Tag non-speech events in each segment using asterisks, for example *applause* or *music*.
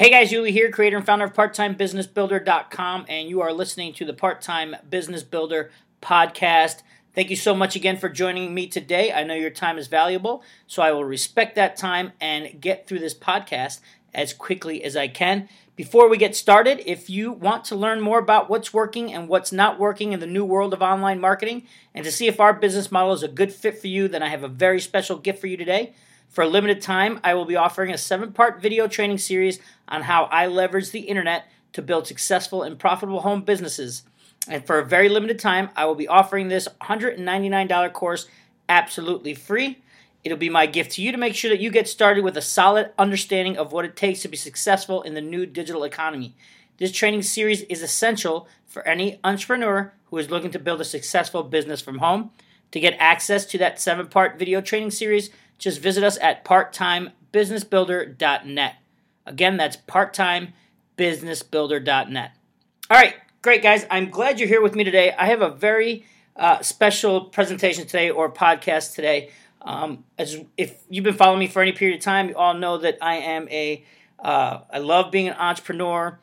Hey guys, Yuli here, creator and founder of PartTimeBusinessBuilder.com, and you are listening to the Part Time Business Builder podcast. Thank you so much again for joining me today. I know your time is valuable, so I will respect that time and get through this podcast as quickly as I can. Before we get started, if you want to learn more about what's working and what's not working in the new world of online marketing, and to see if our business model is a good fit for you, then I have a very special gift for you today. For a limited time, I will be offering a seven part video training series on how I leverage the internet to build successful and profitable home businesses. And for a very limited time, I will be offering this $199 course absolutely free. It'll be my gift to you to make sure that you get started with a solid understanding of what it takes to be successful in the new digital economy. This training series is essential for any entrepreneur who is looking to build a successful business from home. To get access to that seven part video training series, just visit us at parttimebusinessbuilder.net. Again, that's parttimebusinessbuilder.net. All right, great, guys. I'm glad you're here with me today. I have a very uh, special presentation today or podcast today. Um, as if you've been following me for any period of time, you all know that I am a uh, I love being an entrepreneur.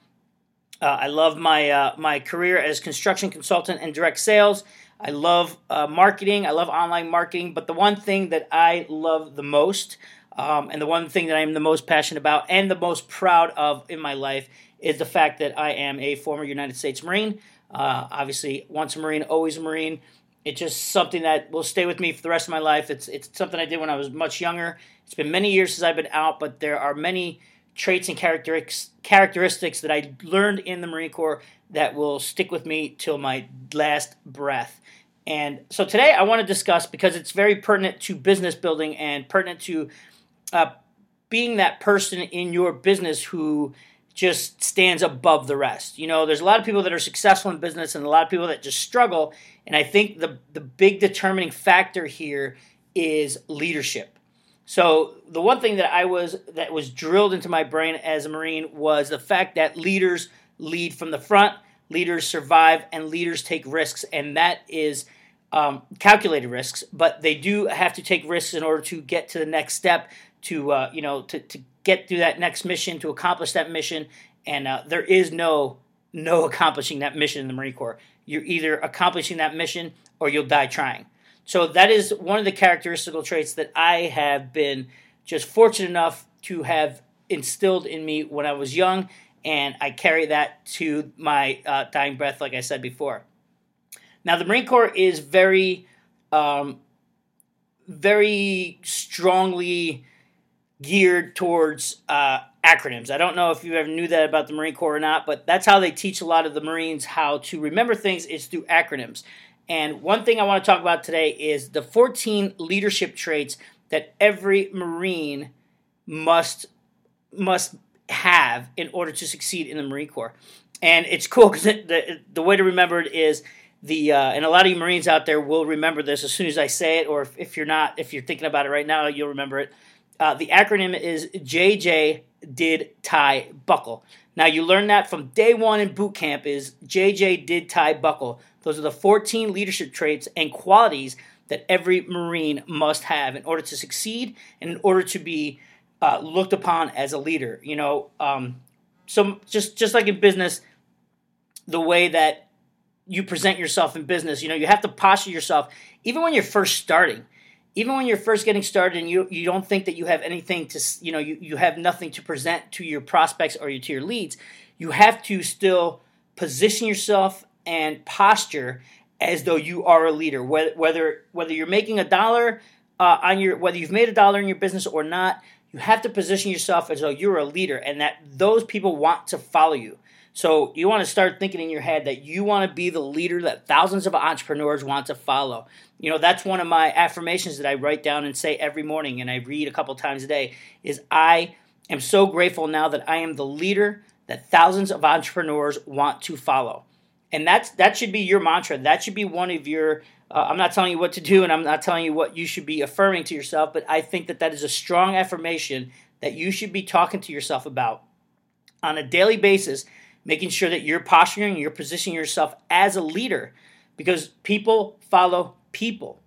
Uh, I love my uh, my career as construction consultant and direct sales. I love uh, marketing. I love online marketing. But the one thing that I love the most, um, and the one thing that I am the most passionate about and the most proud of in my life, is the fact that I am a former United States Marine. Uh, obviously, once a Marine, always a Marine. It's just something that will stay with me for the rest of my life. It's it's something I did when I was much younger. It's been many years since I've been out, but there are many traits and characteristics characteristics that I learned in the Marine Corps that will stick with me till my last breath. And so today I want to discuss because it's very pertinent to business building and pertinent to uh, being that person in your business who just stands above the rest. You know, there's a lot of people that are successful in business and a lot of people that just struggle. And I think the the big determining factor here is leadership. So the one thing that I was that was drilled into my brain as a Marine was the fact that leaders lead from the front, leaders survive, and leaders take risks, and that is um, calculated risks, but they do have to take risks in order to get to the next step, to uh, you know, to, to get through that next mission, to accomplish that mission. And uh, there is no no *laughs* accomplishing that mission in the Marine Corps. You're either accomplishing that mission or you'll die trying. So that is one of the characteristical traits that I have been just fortunate enough to have instilled in me when I was young, and I carry that to my uh, dying breath, like I said before. Now, the Marine Corps is very, um, very strongly geared towards uh, acronyms. I don't know if you ever knew that about the Marine Corps or not, but that's how they teach a lot of the Marines how to remember things is through acronyms. And one thing I want to talk about today is the 14 leadership traits that every Marine must must have in order to succeed in the Marine Corps. And it's cool *laughs* because the, the way to remember it is the uh, and a lot of you Marines out there will remember this as soon as I say it, or if, if you're not, if you're thinking about it right now, you'll remember it. Uh, the acronym is JJ Did Tie Buckle. Now you learn that from day one in boot camp is JJ Did Tie Buckle. Those are the 14 leadership traits and qualities that every Marine must have in order to succeed and in order to be uh, looked upon as a leader. You know, um, so just just like in business, the way that you present yourself in business. You know, you have to posture yourself, even when you're first starting, even when you're first getting started and you, you don't think that you have anything to, you know, you, you have nothing to present to your prospects or to your leads, you have to still position yourself and posture as though you are a leader. Whether, whether, whether you're making a dollar uh, on your, whether you've made a dollar in your business or not, you have to position yourself as though you're a leader and that those people want to follow you. So you want to start thinking in your head that you want to be the leader that thousands of entrepreneurs want to follow. You know, that's one of my affirmations that I write down and say every morning and I read a couple times a day is I am so grateful now that I am the leader that thousands of entrepreneurs want to follow. And that's that should be your mantra. That should be one of your uh, I'm not telling you what to do and I'm not telling you what you should be affirming to yourself, but I think that that is a strong affirmation that you should be talking to yourself about on a daily basis making sure that you're posturing, you're positioning yourself as a leader because people follow people.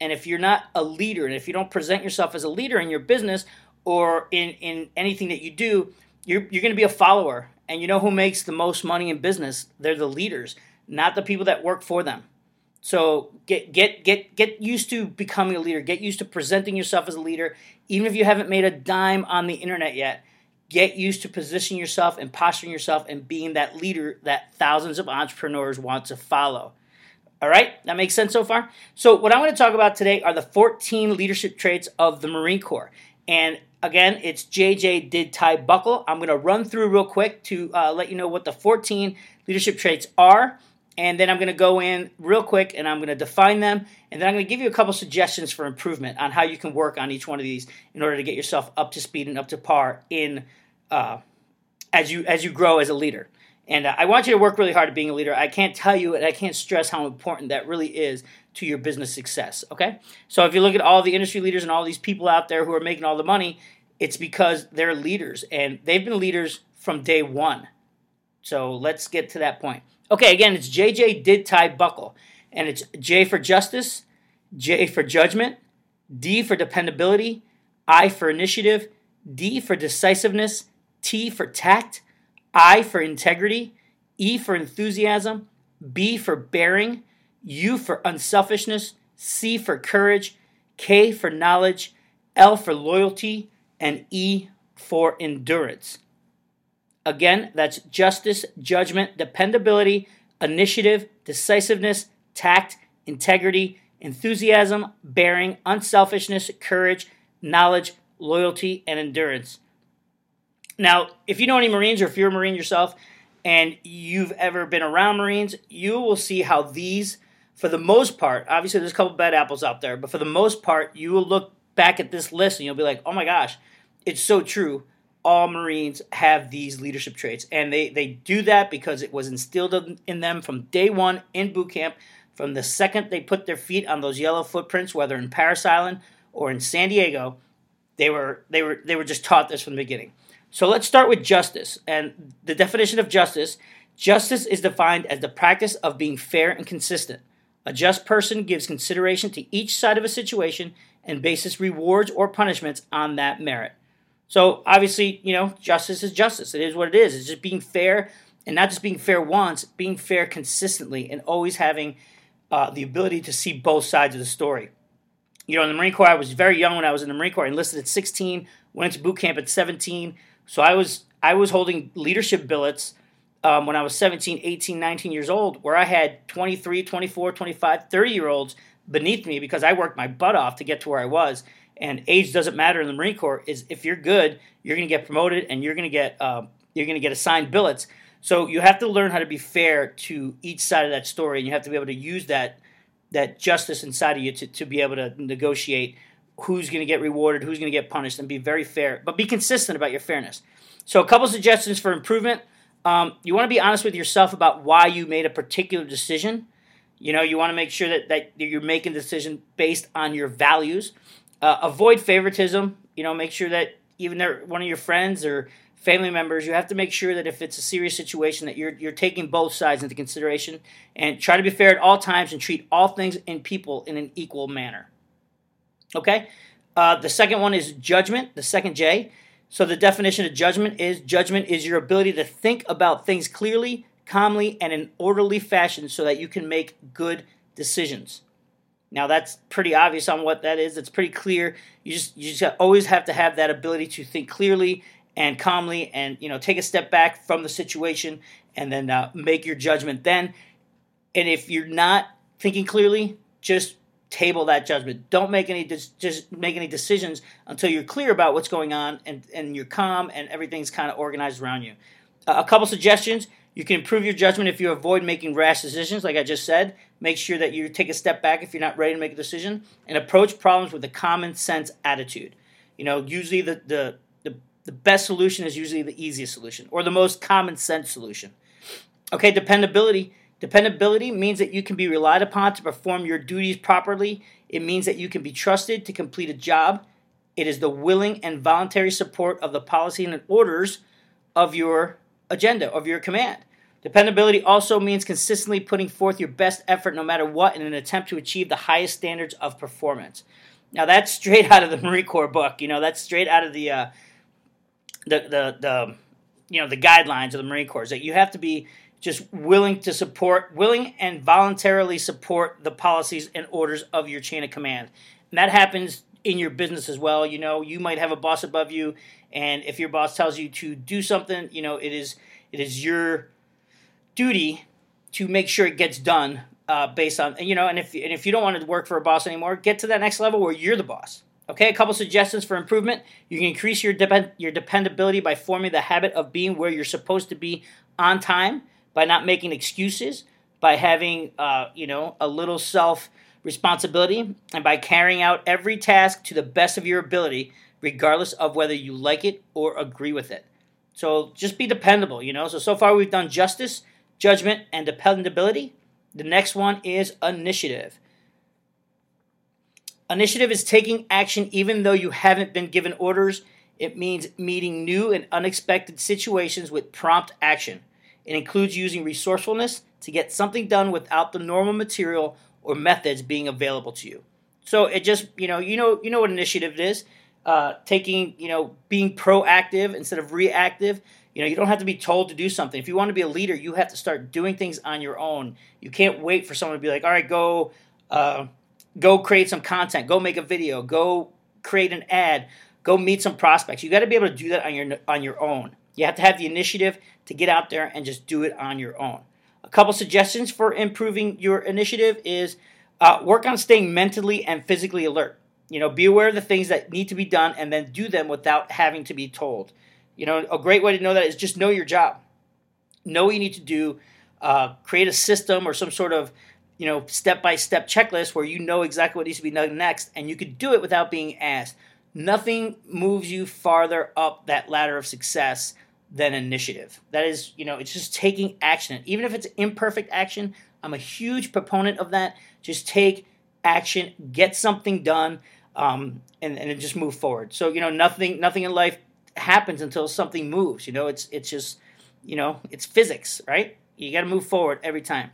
And if you're not a leader and if you don't present yourself as a leader in your business or in, in anything that you do, you're, you're going to be a follower. And you know who makes the most money in business? They're the leaders, not the people that work for them. So get get get get used to becoming a leader. Get used to presenting yourself as a leader, even if you haven't made a dime on the internet yet. Get used to positioning yourself and posturing yourself and being that leader that thousands of entrepreneurs want to follow. All right, that makes sense so far. So what I'm going to talk about today are the 14 leadership traits of the Marine Corps. And again, it's JJ did tie buckle. I'm going to run through real quick to uh, let you know what the 14 leadership traits are and then I'm going to go in real quick and I'm going to define them, and then I'm going to give you a couple suggestions for improvement on how you can work on each one of these in order to get yourself up to speed and up to par in uh, as you as you grow as a leader. And uh, I want you to work really hard at being a leader. I can't tell you and I can't stress how important that really is to your business success. Okay, so if you look at all the industry leaders and all these people out there who are making all the money, it's because they're leaders and they've been leaders from day one. So let's get to that point. Okay, again, it's JJ did tie buckle. And it's J for justice, J for judgment, D for dependability, I for initiative, D for decisiveness, T for tact, I for integrity, E for enthusiasm, B for bearing, U for unselfishness, C for courage, K for knowledge, L for loyalty, and E for endurance. Again, that's justice, judgment, dependability, initiative, decisiveness, tact, integrity, enthusiasm, bearing, unselfishness, courage, knowledge, loyalty, and endurance. Now, if you know any Marines or if you're a Marine yourself and you've ever been around Marines, you will see how these, for the most part, obviously there's a couple bad apples out there, but for the most part, you will look back at this list and you'll be like, oh my gosh, it's so true all Marines have these leadership traits. And they, they do that because it was instilled in them from day one in boot camp. From the second they put their feet on those yellow footprints, whether in Parris Island or in San Diego, they were they were they were just taught this from the beginning. So let's start with justice. And the definition of justice, justice is defined as the practice of being fair and consistent. A just person gives consideration to each side of a situation and bases rewards or punishments on that merit. So obviously, you know, justice is justice. It is what it is. It's just being fair, and not just being fair once, being fair consistently, and always having uh, the ability to see both sides of the story. You know, in the Marine Corps, I was very young when I was in the Marine Corps. I enlisted at 16, went into boot camp at 17. So I was I was holding leadership billets um, when I was 17, 18, 19 years old, where I had 23, 24, 25, 30 year olds beneath me because I worked my butt off to get to where I was and age doesn't matter in the Marine Corps. Is if you're good, you're going to get promoted and you're going to get uh, you're going to get assigned billets. So you have to learn how to be fair to each side of that story, and you have to be able to use that that justice inside of you to, to be able to negotiate who's going to get rewarded, who's going to get punished, and be very fair, but be consistent about your fairness. So a couple suggestions for improvement. Um, you want to be honest with yourself about why you made a particular decision. You know, you want to make sure that, that you're making the decision based on your values. Uh, avoid favoritism. You know, make sure that even they're one of your friends or family members, you have to make sure that if it's a serious situation, that you're you're taking both sides into consideration and try to be fair at all times and treat all things and people in an equal manner. Okay. Uh, the second one is judgment. The second J. So the definition of judgment is judgment is your ability to think about things clearly, calmly, and in orderly fashion so that you can make good decisions. Now that's pretty obvious on what that is. It's pretty clear. You just you just always have to have that ability to think clearly and calmly, and you know take a step back from the situation and then uh, make your judgment then. And if you're not thinking clearly, just table that judgment. Don't make any just make any decisions until you're clear about what's going on and and you're calm and everything's kind of organized around you. Uh, a couple suggestions you can improve your judgment if you avoid making rash decisions, like I just said. Make sure that you take a step back if you're not ready to make a decision and approach problems with a common sense attitude. You know, usually the, the, the, the best solution is usually the easiest solution or the most common sense solution. Okay, dependability. Dependability means that you can be relied upon to perform your duties properly. It means that you can be trusted to complete a job. It is the willing and voluntary support of the policy and orders of your agenda of your command. Dependability also means consistently putting forth your best effort no matter what in an attempt to achieve the highest standards of performance. Now that's straight out of the Marine Corps book. You know, that's straight out of the uh, the, the the you know the guidelines of the Marine Corps. That you have to be just willing to support, willing and voluntarily support the policies and orders of your chain of command. And that happens in your business as well. You know, you might have a boss above you, and if your boss tells you to do something, you know, it is it is your duty to make sure it gets done uh, based on you know. And if and if you don't want to work for a boss anymore, get to that next level where you're the boss. Okay, a couple suggestions for improvement. You can increase your depend your dependability by forming the habit of being where you're supposed to be on time, by not making excuses, by having uh, you know a little self responsibility, and by carrying out every task to the best of your ability, regardless of whether you like it or agree with it. So just be dependable, you know. So so far we've done justice, judgment, and dependability. The next one is initiative. Initiative is taking action even though you haven't been given orders. It means meeting new and unexpected situations with prompt action. It includes using resourcefulness to get something done without the normal material or methods being available to you. So it just, you know, you know, you know what initiative is. Uh, taking, you know, being proactive instead of reactive. You know, you don't have to be told to do something. If you want to be a leader, you have to start doing things on your own. You can't wait for someone to be like, "All right, go, uh, go create some content, go make a video, go create an ad, go meet some prospects." You got to be able to do that on your on your own. You have to have the initiative to get out there and just do it on your own. A couple suggestions for improving your initiative is uh, work on staying mentally and physically alert. You know, be aware of the things that need to be done and then do them without having to be told. You know, a great way to know that is just know your job. Know what you need to do. Uh, create a system or some sort of, you know, step by step checklist where you know exactly what needs to be done next, and you could do it without being asked. Nothing moves you farther up that ladder of success than initiative. That is, you know, it's just taking action. Even if it's imperfect action, I'm a huge proponent of that. Just take action, get something done, um, and and just move forward. So you know, nothing nothing in life happens until something moves. You know, it's it's just you know, it's physics, right? You got to move forward every time.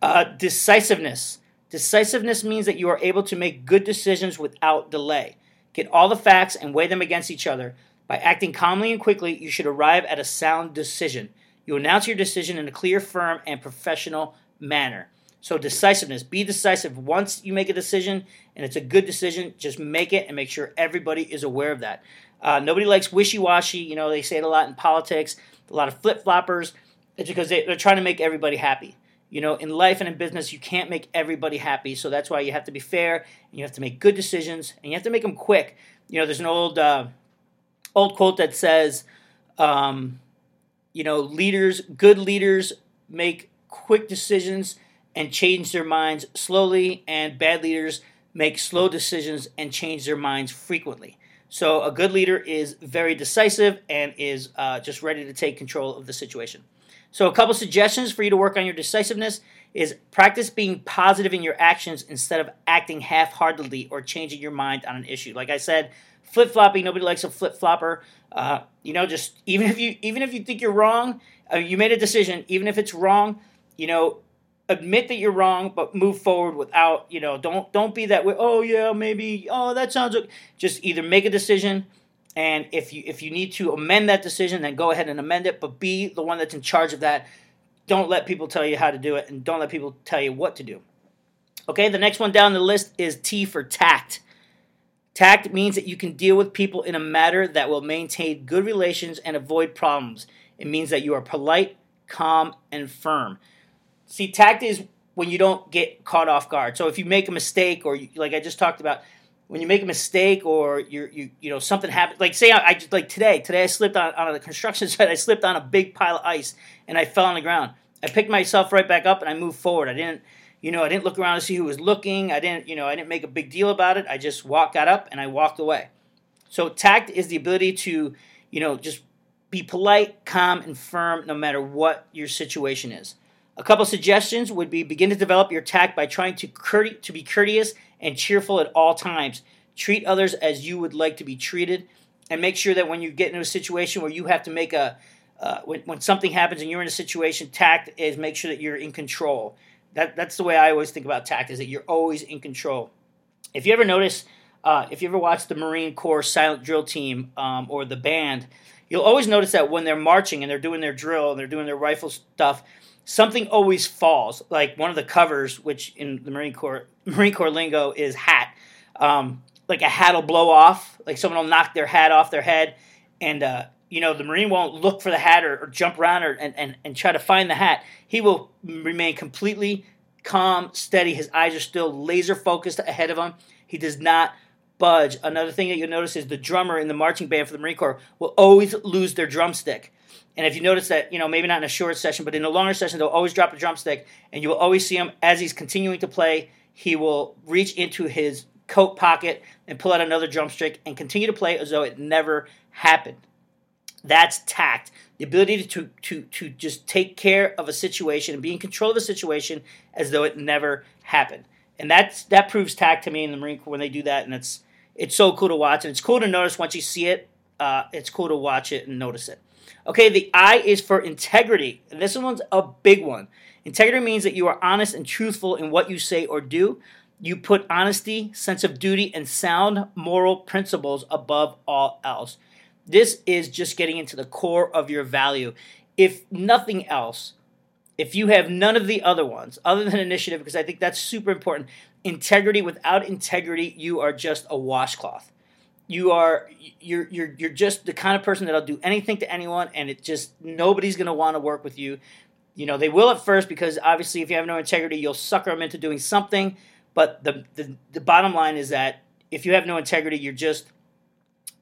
Uh, decisiveness. Decisiveness means that you are able to make good decisions without delay. Get all the facts and weigh them against each other by acting calmly and quickly, you should arrive at a sound decision. You announce your decision in a clear, firm, and professional manner. So, decisiveness. Be decisive. Once you make a decision and it's a good decision, just make it and make sure everybody is aware of that. Uh, nobody likes wishy washy. You know, they say it a lot in politics, a lot of flip floppers. It's because they, they're trying to make everybody happy. You know, in life and in business, you can't make everybody happy. So that's why you have to be fair and you have to make good decisions and you have to make them quick. You know, there's an old. Uh, old quote that says, um, you know, leaders, good leaders make quick decisions and change their minds slowly, and bad leaders make slow decisions and change their minds frequently. So, a good leader is very decisive and is uh, just ready to take control of the situation. So, a couple suggestions for you to work on your decisiveness is practice being positive in your actions instead of acting half heartedly or changing your mind on an issue. Like I said, flip flopping. Nobody likes a flip flopper. Uh, you know, just even if you even if you think you're wrong, uh, you made a decision. Even if it's wrong, you know, admit that you're wrong, but move forward without you know. Don't don't be that way. Oh yeah, maybe. Oh, that sounds. Okay. Just either make a decision, and if you if you need to amend that decision, then go ahead and amend it. But be the one that's in charge of that. Don't let people tell you how to do it, and don't let people tell you what to do. Okay, the next one down the list is T for tact. Tact means that you can deal with people in a manner that will maintain good relations and avoid problems. It means that you are polite, calm, and firm. See, tact is when you don't get caught off guard. So if you make a mistake, or you, like I just talked about, when you make a mistake or you're, you you know something happens, like say I, I just like today, today I slipped on on a construction *laughs* site. I slipped on a big pile of ice and I fell on the ground. I picked myself right back up and I moved forward. I didn't you know, I didn't look around to see who was looking. I didn't, you know, I didn't make a big deal about it. I just walked, got up, and I walked away. So tact is the ability to, you know, just be polite, calm, and firm no matter what your situation is. A couple suggestions would be begin to develop your tact by trying to to be courteous and cheerful at all times. Treat others as you would like to be treated, and make sure that when you get into a situation where you have to make a uh, when, when something happens and you're in a situation, tact is make sure that you're in control. That that's the way I always think about tact is that you're always in control. If you ever notice, uh, if you ever watch the Marine Corps Silent Drill Team um, or the band, you'll always notice that when they're marching and they're doing their drill and they're doing their rifle stuff, something always falls. Like one of the covers, which in the Marine Corps *laughs* Marine Corps lingo is hat. Um, like a hat will blow off, like someone will knock their hat off their head, and uh, you know the Marine won't look for the hat or, or jump around or and, and, and try to find the hat. He will remain completely calm, steady. His eyes are still laser focused ahead of him. He does not budge. Another thing that you'll notice is the drummer in the marching band for the Marine Corps will always lose their drumstick. And if you notice that, you know, maybe not in a short session, but in a longer session, they'll always drop a drumstick, and you will always see him as he's continuing to play. He will reach into his coat pocket and pull out another drumstick and continue to play as though it never happened. That's tact. The ability to, to, to just take care of a situation and be in control of a situation as though it never happened. And that's that proves tact to me in the Marine Corps when they do that, and it's it's so cool to watch, and it's cool to notice once you see it. Uh, it's cool to watch it and notice it. Okay, the I is for integrity, and this one's a big one. Integrity means that you are honest and truthful in what you say or do. You put honesty, sense of duty, and sound moral principles above all else. This is just getting into the core of your value. If nothing else, if you have none of the other ones, other than initiative, because I think that's super important, integrity, without integrity, you are just a washcloth. You are you're you're you're just the kind of person that'll do anything to anyone, and it just nobody's gonna want to work with you. You know they will at first because obviously if you have no integrity, you'll sucker them into doing something. But the the, the bottom line is that if you have no integrity, you're just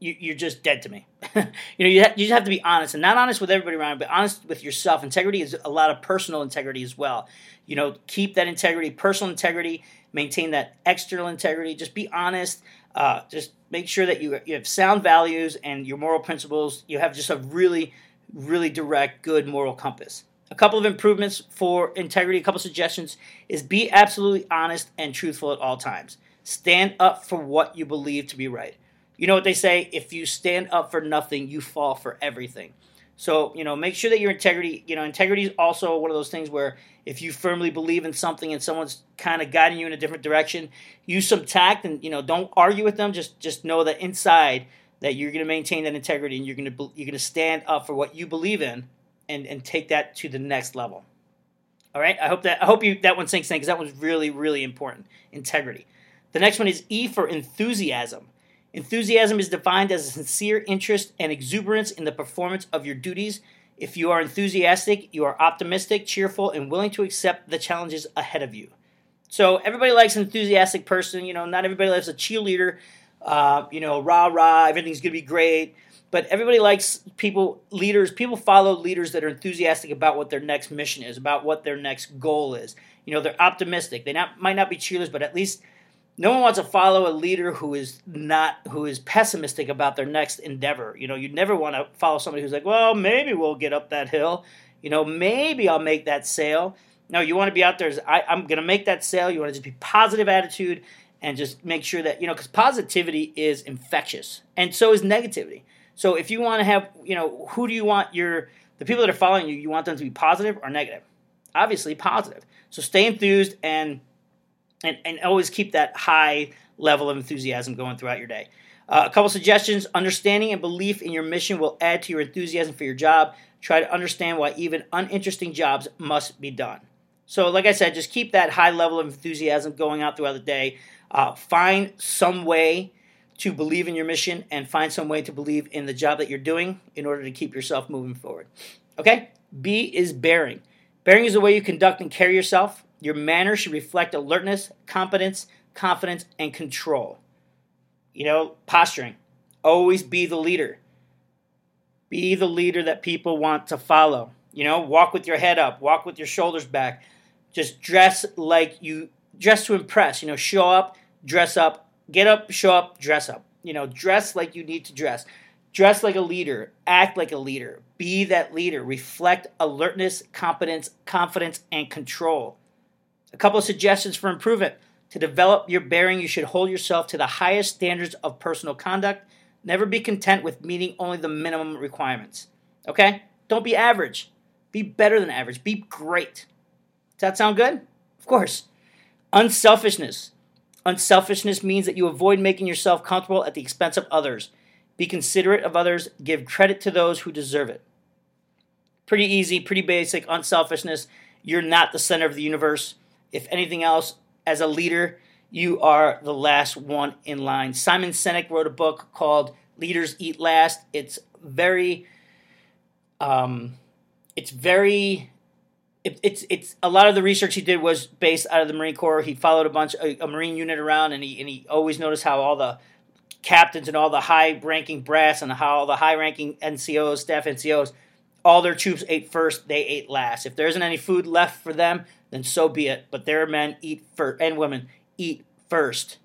you, you're just dead to me. *laughs* you know, you, ha- you just have to be honest, and not honest with everybody around, but honest with yourself. Integrity is a lot of personal integrity as well. You know, keep that integrity, personal integrity, maintain that external integrity. Just be honest. Uh, just make sure that you you have sound values and your moral principles. You have just a really, really direct, good moral compass. A couple of improvements for integrity, a couple suggestions is be absolutely honest and truthful at all times. Stand up for what you believe to be right you know what they say if you stand up for nothing you fall for everything so you know make sure that your integrity you know integrity is also one of those things where if you firmly believe in something and someone's kind of guiding you in a different direction use some tact and you know don't argue with them. Just just know that inside that you're going to maintain that integrity and you're going to you're going to stand up for what you believe in and and take that to the next level. All right i hope that i hope you that one sinks in because that one's really really important. Integrity. The next one is e for enthusiasm. Enthusiasm is defined as a sincere interest and exuberance in the performance of your duties. If you are enthusiastic, you are optimistic, cheerful, and willing to accept the challenges ahead of you. So everybody likes an enthusiastic person. You know, not everybody likes a cheerleader. Uh, you know, rah rah, everything's gonna be great. But everybody likes people, leaders. People follow leaders that are enthusiastic about what their next mission is, about what their next goal is. You know, they're optimistic. They not might not be cheerleaders, but at least no one wants to follow a leader who is not who is pessimistic about their next endeavor. You know, you never want to follow somebody who's like, well, maybe we'll get up that hill. You know, maybe I'll make that sale. No, you want to be out there. As, I, I'm going to make that sale. You want to just be positive attitude and just make sure that you know because positivity is infectious and so is negativity. So if you want to have, you know, who do you want your the people that are following you? You want them to be positive or negative? Obviously, positive. So stay enthused and and, and always keep that high level of enthusiasm going throughout your day. Uh, a couple suggestions understanding and belief in your mission will add to your enthusiasm for your job. Try to understand why even uninteresting jobs must be done. So, like I said, just keep that high level of enthusiasm going out throughout the day. Uh, find some way to believe in your mission and find some way to believe in the job that you're doing in order to keep yourself moving forward. Okay? B is bearing. Bearing is the way you conduct and carry yourself. Your manner should reflect alertness, competence, confidence, and control. You know, posturing. Always be the leader. Be the leader that people want to follow. You know, walk with your head up, walk with your shoulders back. Just dress like you dress to impress. You know, show up, dress up, get up, show up, dress up. You know, dress like you need to dress. Dress like a leader, act like a leader, be that leader, reflect alertness, competence, confidence, and control. A couple of suggestions for improvement. To develop your bearing, you should hold yourself to the highest standards of personal conduct. Never be content with meeting only the minimum requirements. Okay? Don't be average. Be better than average. Be great. Does that sound good? Of course. Unselfishness. Unselfishness means that you avoid making yourself comfortable at the expense of others. Be considerate of others. Give credit to those who deserve it. Pretty easy, pretty basic. Unselfishness. You're not the center of the universe. If anything else, as a leader, you are the last one in line. Simon Sinek wrote a book called Leaders Eat Last. It's very, um, it's very, it, it's it's a lot of the research he did was based out of the Marine Corps. He followed a bunch a, a Marine unit around, and he and he always noticed how all the captains and all the high-ranking brass and how all the high-ranking NCOs, staff NCOs, all their troops ate first. They ate last. If there isn't any food left for them, then so be it. But their men eat first, and women eat first,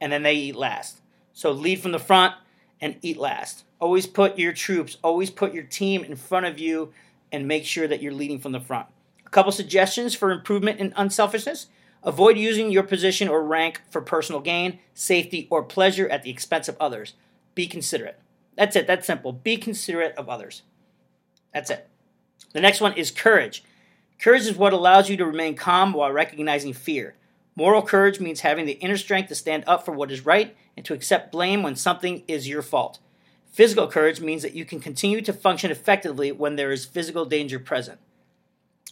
and then they eat last. So lead from the front and eat last. Always put your troops, always put your team in front of you, and make sure that you're leading from the front. A couple suggestions for improvement in unselfishness. Avoid using your position or rank for personal gain, safety, or pleasure at the expense of others. Be considerate. That's it. That's simple. Be considerate of others. That's it. The next one is courage. Courage is what allows you to remain calm while recognizing fear. Moral courage means having the inner strength to stand up for what is right and to accept blame when something is your fault. Physical courage means that you can continue to function effectively when there is physical danger present.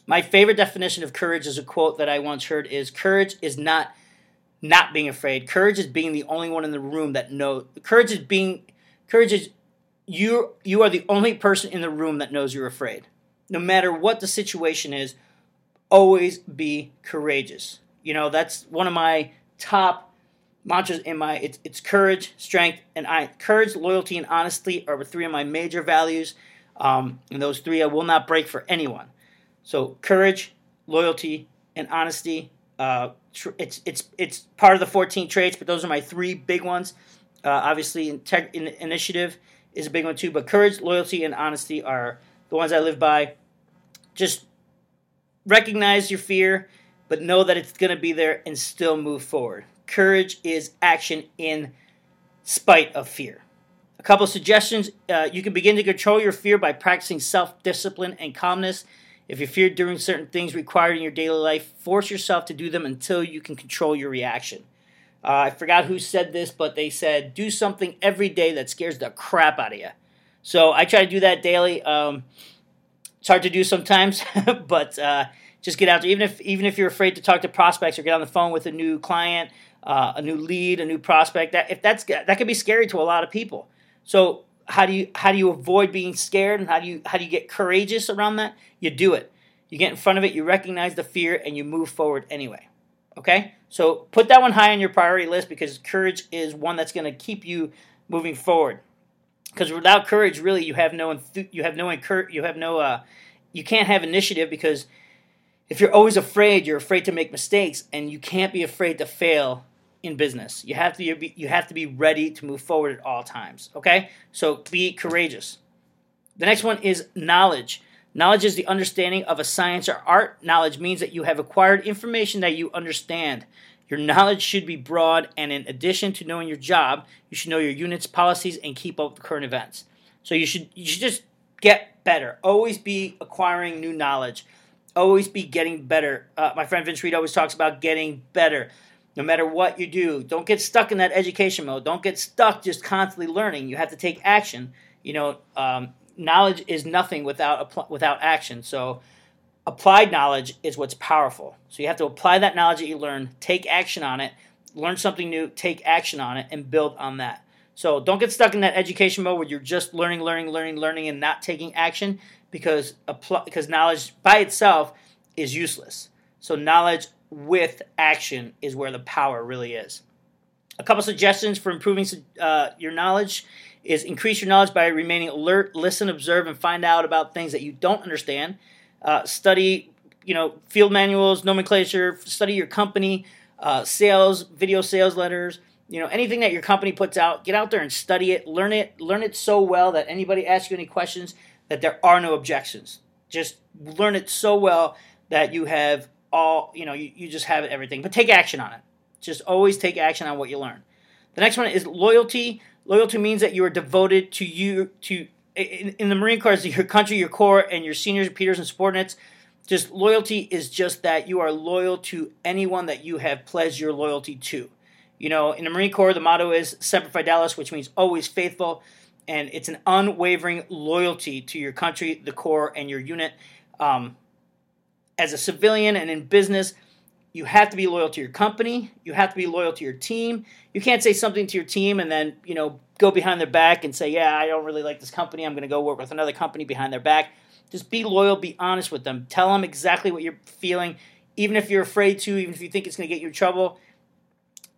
My favorite definition of courage is a quote that I once heard is courage is not not being afraid. Courage is being the only one in the room that knows courage is being courage is you you are the only person in the room that knows you're afraid no matter what the situation is, always be courageous. You know, that's one of my top mantras in my it's, it's courage, strength, and I courage, loyalty, and honesty are three of my major values. Um, and those three I will not break for anyone. So courage, loyalty, and honesty. Uh, tr- it's it's it's part of the 14 traits, but those are my three big ones. Uh, obviously, integ- in- initiative is a big one too, but courage, loyalty, and honesty are the ones I live by. Just recognize your fear, but know that it's going to be there and still move forward. Courage is action in spite of fear. A couple suggestions uh, you can begin to control your fear by practicing self discipline and calmness. If you fear doing certain things required in your daily life, force yourself to do them until you can control your reaction. Uh, I forgot who said this, but they said do something every day that scares the crap out of you. So I try to do that daily. Um, it's hard to do sometimes, *laughs* but uh, just get out there. Even if even if you're afraid to talk to prospects or get on the phone with a new client, uh, a new lead, a new prospect, that if that's that can be scary to a lot of people. So how do you how do you avoid being scared and how do you how do you get courageous around that? You do it. You get in front of it. You recognize the fear and you move forward anyway. Okay, so put that one high on your priority list because courage is one that's going to keep you moving forward because without courage, really, you have no you have no incur- you have no uh, you can't have initiative because if you're always afraid, you're afraid to make mistakes, and you can't be afraid to fail in business. You have to be you have to be ready to move forward at all times. Okay, so be courageous. The next one is knowledge. Knowledge is the understanding of a science or art. Knowledge means that you have acquired information that you understand. Your knowledge should be broad, and in addition to knowing your job, you should know your unit's policies and keep up with current events. So you should you should just get better. Always be acquiring new knowledge. Always be getting better. Uh, my friend Vince Reed always talks about getting better. No matter what you do, don't get stuck in that education mode. Don't get stuck just constantly learning. You have to take action. You know, um, knowledge is nothing without without action. So applied knowledge is what's powerful. So you have to apply that knowledge that you learn, take action on it, learn something new, take action on it, and build on that. So don't get stuck in that education mode where you're just learning, learning, learning, learning, and not taking action because apply, because knowledge by itself is useless. So knowledge with action is where the power really is. A couple suggestions for improving uh, your knowledge is increase your knowledge by remaining alert, listen, observe, and find out about things that you don't understand uh, study, you know, field manuals, nomenclature, study your company, uh, sales, video sales letters, you know, anything that your company puts out, get out there and study it, learn it, learn it so well that anybody asks you any questions that there are no objections. Just learn it so well that you have all, you know, you, you just have everything. But take action on it. Just always take action on what you learn. The next one is loyalty. Loyalty means that you are devoted to you to in, in the Marine Corps, your country, your corps, and your seniors, peers, and subordinates. Just loyalty is just that you are loyal to anyone that you have pledged your loyalty to. You know, in the Marine Corps, the motto is Semper Fidelis, which means always faithful. and it's an unwavering loyalty to your country, the Corps, and your unit. Um, as a civilian and in business, you have to be loyal to your company. You have to be loyal to your team. You can't say something to your team and then you know go behind their back and say, "Yeah, I don't really like this company. I'm going to go work with another company behind their back." Just be loyal. Be honest with them. Tell them exactly what you're feeling, even if you're afraid to, even if you think it's going to get you in trouble.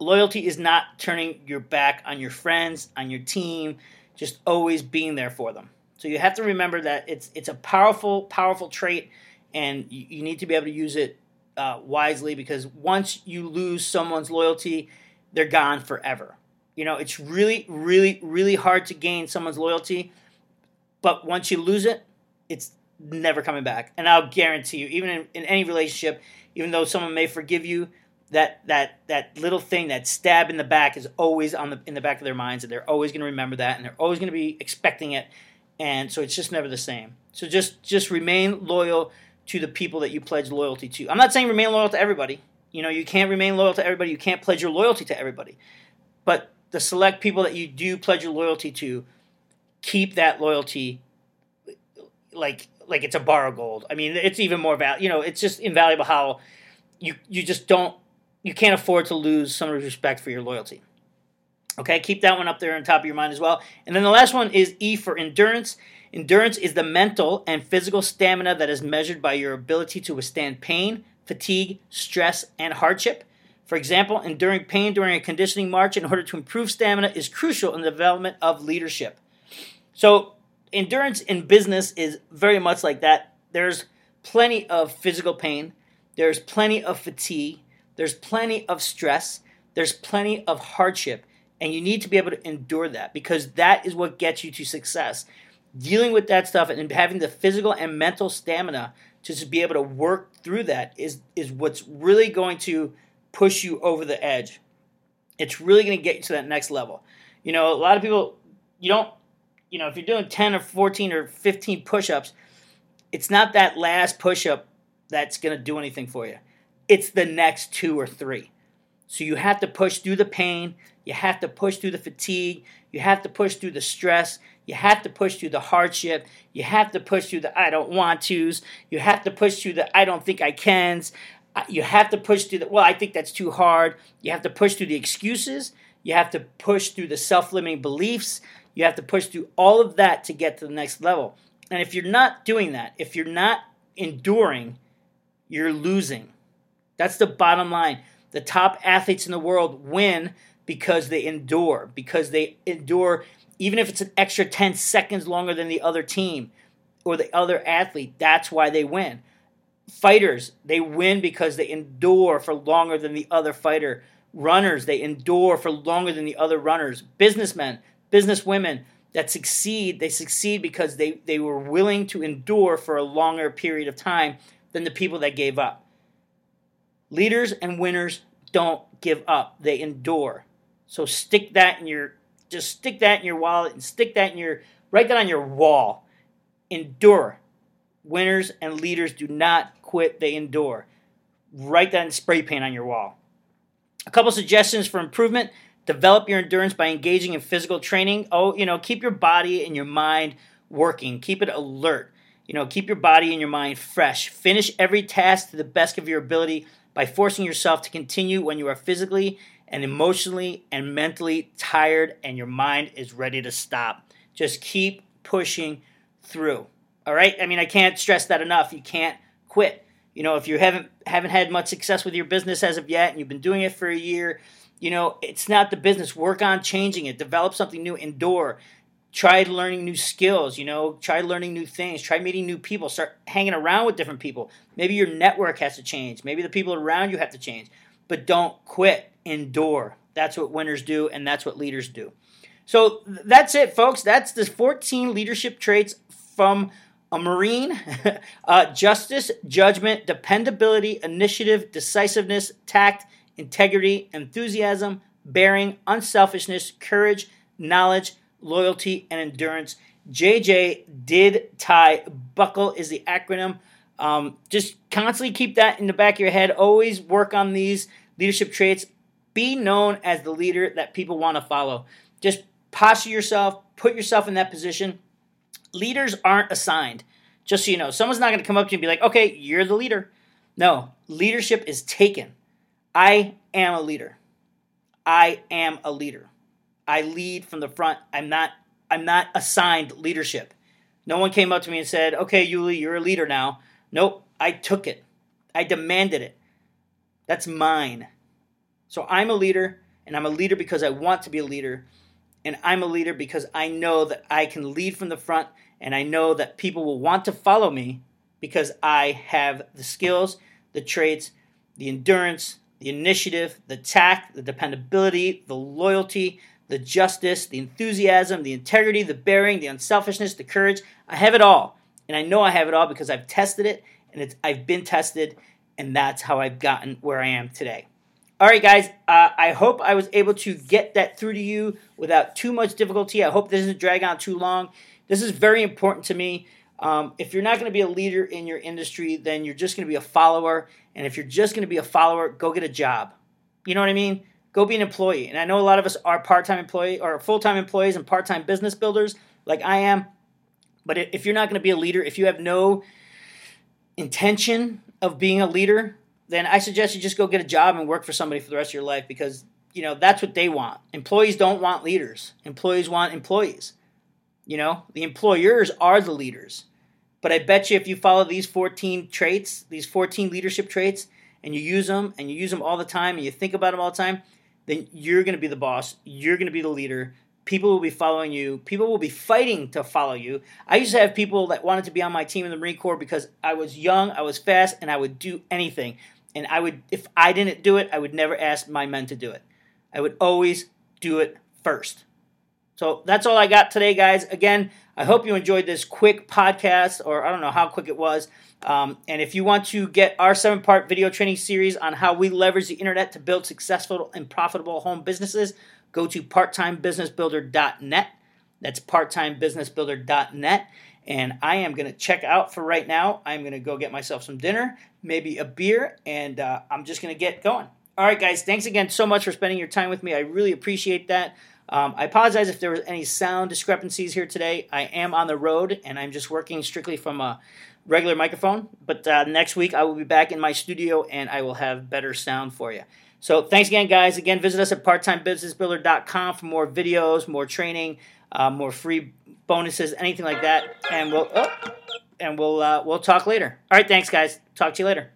Loyalty is not turning your back on your friends, on your team, just always being there for them. So you have to remember that it's it's a powerful, powerful trait, and you, you need to be able to use it uh, wisely because once you lose someone's loyalty, they're gone forever. You know, it's really, really, really hard to gain someone's loyalty, but once you lose it, it's never coming back. And I'll guarantee you, even in, in any relationship, even though someone may forgive you, that that that little thing, that stab in the back, is always on the in the back of their minds, and they're always going to remember that, and they're always going to be expecting it, and so it's just never the same. So just just remain loyal to the people that you pledge loyalty to. I'm not saying remain loyal to everybody. You know, you can't remain loyal to everybody. You can't pledge your loyalty to everybody. But the select people that you do pledge your loyalty to, keep that loyalty like like it's a bar of gold. I mean, it's even more valuable. You know, it's just invaluable how you you just don't you can't afford to lose someone's respect for your loyalty. Okay, keep that one up there on top of your mind as well. And then the last one is E for endurance. Endurance is the mental and physical stamina that is measured by your ability to withstand pain, fatigue, stress, and hardship. For example, enduring pain during a conditioning march in order to improve stamina is crucial in the development of leadership. So, endurance in business is very much like that. There's plenty of physical pain, there's plenty of fatigue, there's plenty of stress, there's plenty of hardship, and you need to be able to endure that because that is what gets you to success. Dealing with that stuff and having the physical and mental stamina to be able to work through that is is what's really going to push you over the edge. It's really going to get you to that next level. You know, a lot of people you don't you know, if you're doing 10 or 14 or 15 push-ups, it's not that last push-up that's going to do anything for you it's the next two or three. So you have to push through the pain, you have to push through the fatigue, you have to push through the stress, you have to push through the hardship, you have to push through the I don't want to's, you have to push through the I don't think I can's, uh, you have to push through the well, I think that's too hard. You have to push through the excuses, you have to push through the self limiting beliefs, you have to push through all of that to get to the next level. And if you're not doing that, if you're not enduring, you're losing. That's the bottom line. The top athletes in the world win because they endure, because they endure, even if it's an extra 10 seconds longer than the other team or the other athlete. That's why they win. Fighters, they win because they endure for longer than the other fighter. Runners, they endure for longer than the other runners. Businessmen, businesswomen that succeed, they succeed because they, they were willing to endure for a longer period of time than the people that gave up. Leaders and winners don't give up, they endure. So stick that in your just stick that in your wallet and stick that in your write that on your wall. Endure. Winners and leaders do not quit, they endure. Write that in spray paint on your wall. A couple suggestions for improvement. Develop your endurance by engaging in physical training. Oh, you know, keep your body and your mind working. Keep it alert. You know, keep your body and your mind fresh. Finish every task to the best of your ability by forcing yourself to continue when you are physically and emotionally and mentally tired and your mind is ready to stop. Just keep pushing through. All right? I mean, I can't stress that enough. You can't quit. You know, if you haven't haven't had much success with your business as of yet and you've been doing it for a year, you know, it's not the business. Work on changing it. Develop something new. Endure try learning new skills you know try learning new things try meeting new people start hanging around with different people maybe your network has to change maybe the people around you have to change but don't quit endure that's what winners do and that's what leaders do so that's it folks that's the 14 leadership traits from a marine *laughs* uh, justice judgment dependability initiative decisiveness tact integrity enthusiasm bearing unselfishness courage knowledge loyalty, and endurance. JJ did tie. Buckle is the acronym. Um, just constantly keep that in the back of your head. Always work on these leadership traits. Be known as the leader that people want to follow. Just posture yourself, put yourself in that position. Leaders aren't assigned. Just so you know, someone's not going to come up to you and be like, okay, you're the leader. No, leadership is taken. I am a leader. I am a leader. I lead from the front. I'm not I'm not assigned leadership. No one came up to me and said, "Okay, Yuli, you're a leader now." Nope, I took it. I demanded it. That's mine. So I'm a leader, and I'm a leader because I want to be a leader, and I'm a leader because I know that I can lead from the front, and I know that people will want to follow me because I have the skills, the traits, the endurance, the initiative, the tact, the dependability, the loyalty, the justice, the enthusiasm, the integrity, the bearing, the unselfishness, the courage. I have it all. And I know I have it all because I've tested it and I've been tested and that's how I've gotten where I am today. All right, guys, uh, I hope I was able to get that through to you without too much difficulty. I hope this doesn't drag on too long. This is very important to me. Um, if you're not going to be a leader in your industry, then you're just going to be a follower. And if you're just going to be a follower, go get a job. You know what I mean? Go be an employee. And I know a lot of us are part-time employee or full-time employees and part-time business builders, like I am. But if you're not going to be a leader, if you have no intention of being a leader, then I suggest you just go get a job and work for somebody for the rest of your life because you know that's what they want. Employees don't want leaders. Employees want employees. You know, the employers are the leaders. But I bet you if you follow these 14 traits, these 14 leadership traits, and you use them and you use them all the time and you think about them all the time, then you're going to be the boss. You're going to be the leader. People will be following you. People will be fighting to follow you. I used to have people that wanted to be on my team in the Marine Corps because I was young, I was fast, and I would do anything. And I would, if I didn't do it, I would never ask my men to do it. I would always do it first. So that's all I got today, guys. Again, I hope you enjoyed this quick podcast, or I don't know how quick it was. Um, and if you want to get our seven part video training series on how we leverage the internet to build successful and profitable home businesses, go to parttimebusinessbuilder.net. That's parttimebusinessbuilder.net. And I am going to check out for right now. I'm going to go get myself some dinner, maybe a beer, and uh, I'm just going to get going. All right, guys, thanks again so much for spending your time with me. I really appreciate that. Um, I apologize if there was any sound discrepancies here today. I am on the road and I'm just working strictly from a regular microphone. But uh, next week I will be back in my studio and I will have better sound for you. So thanks again, guys. Again, visit us at parttimebusinessbuilder.com for more videos, more training, uh, more free bonuses, anything like that. And we'll oh, and we'll uh, we'll talk later. All right, thanks, guys. Talk to you later.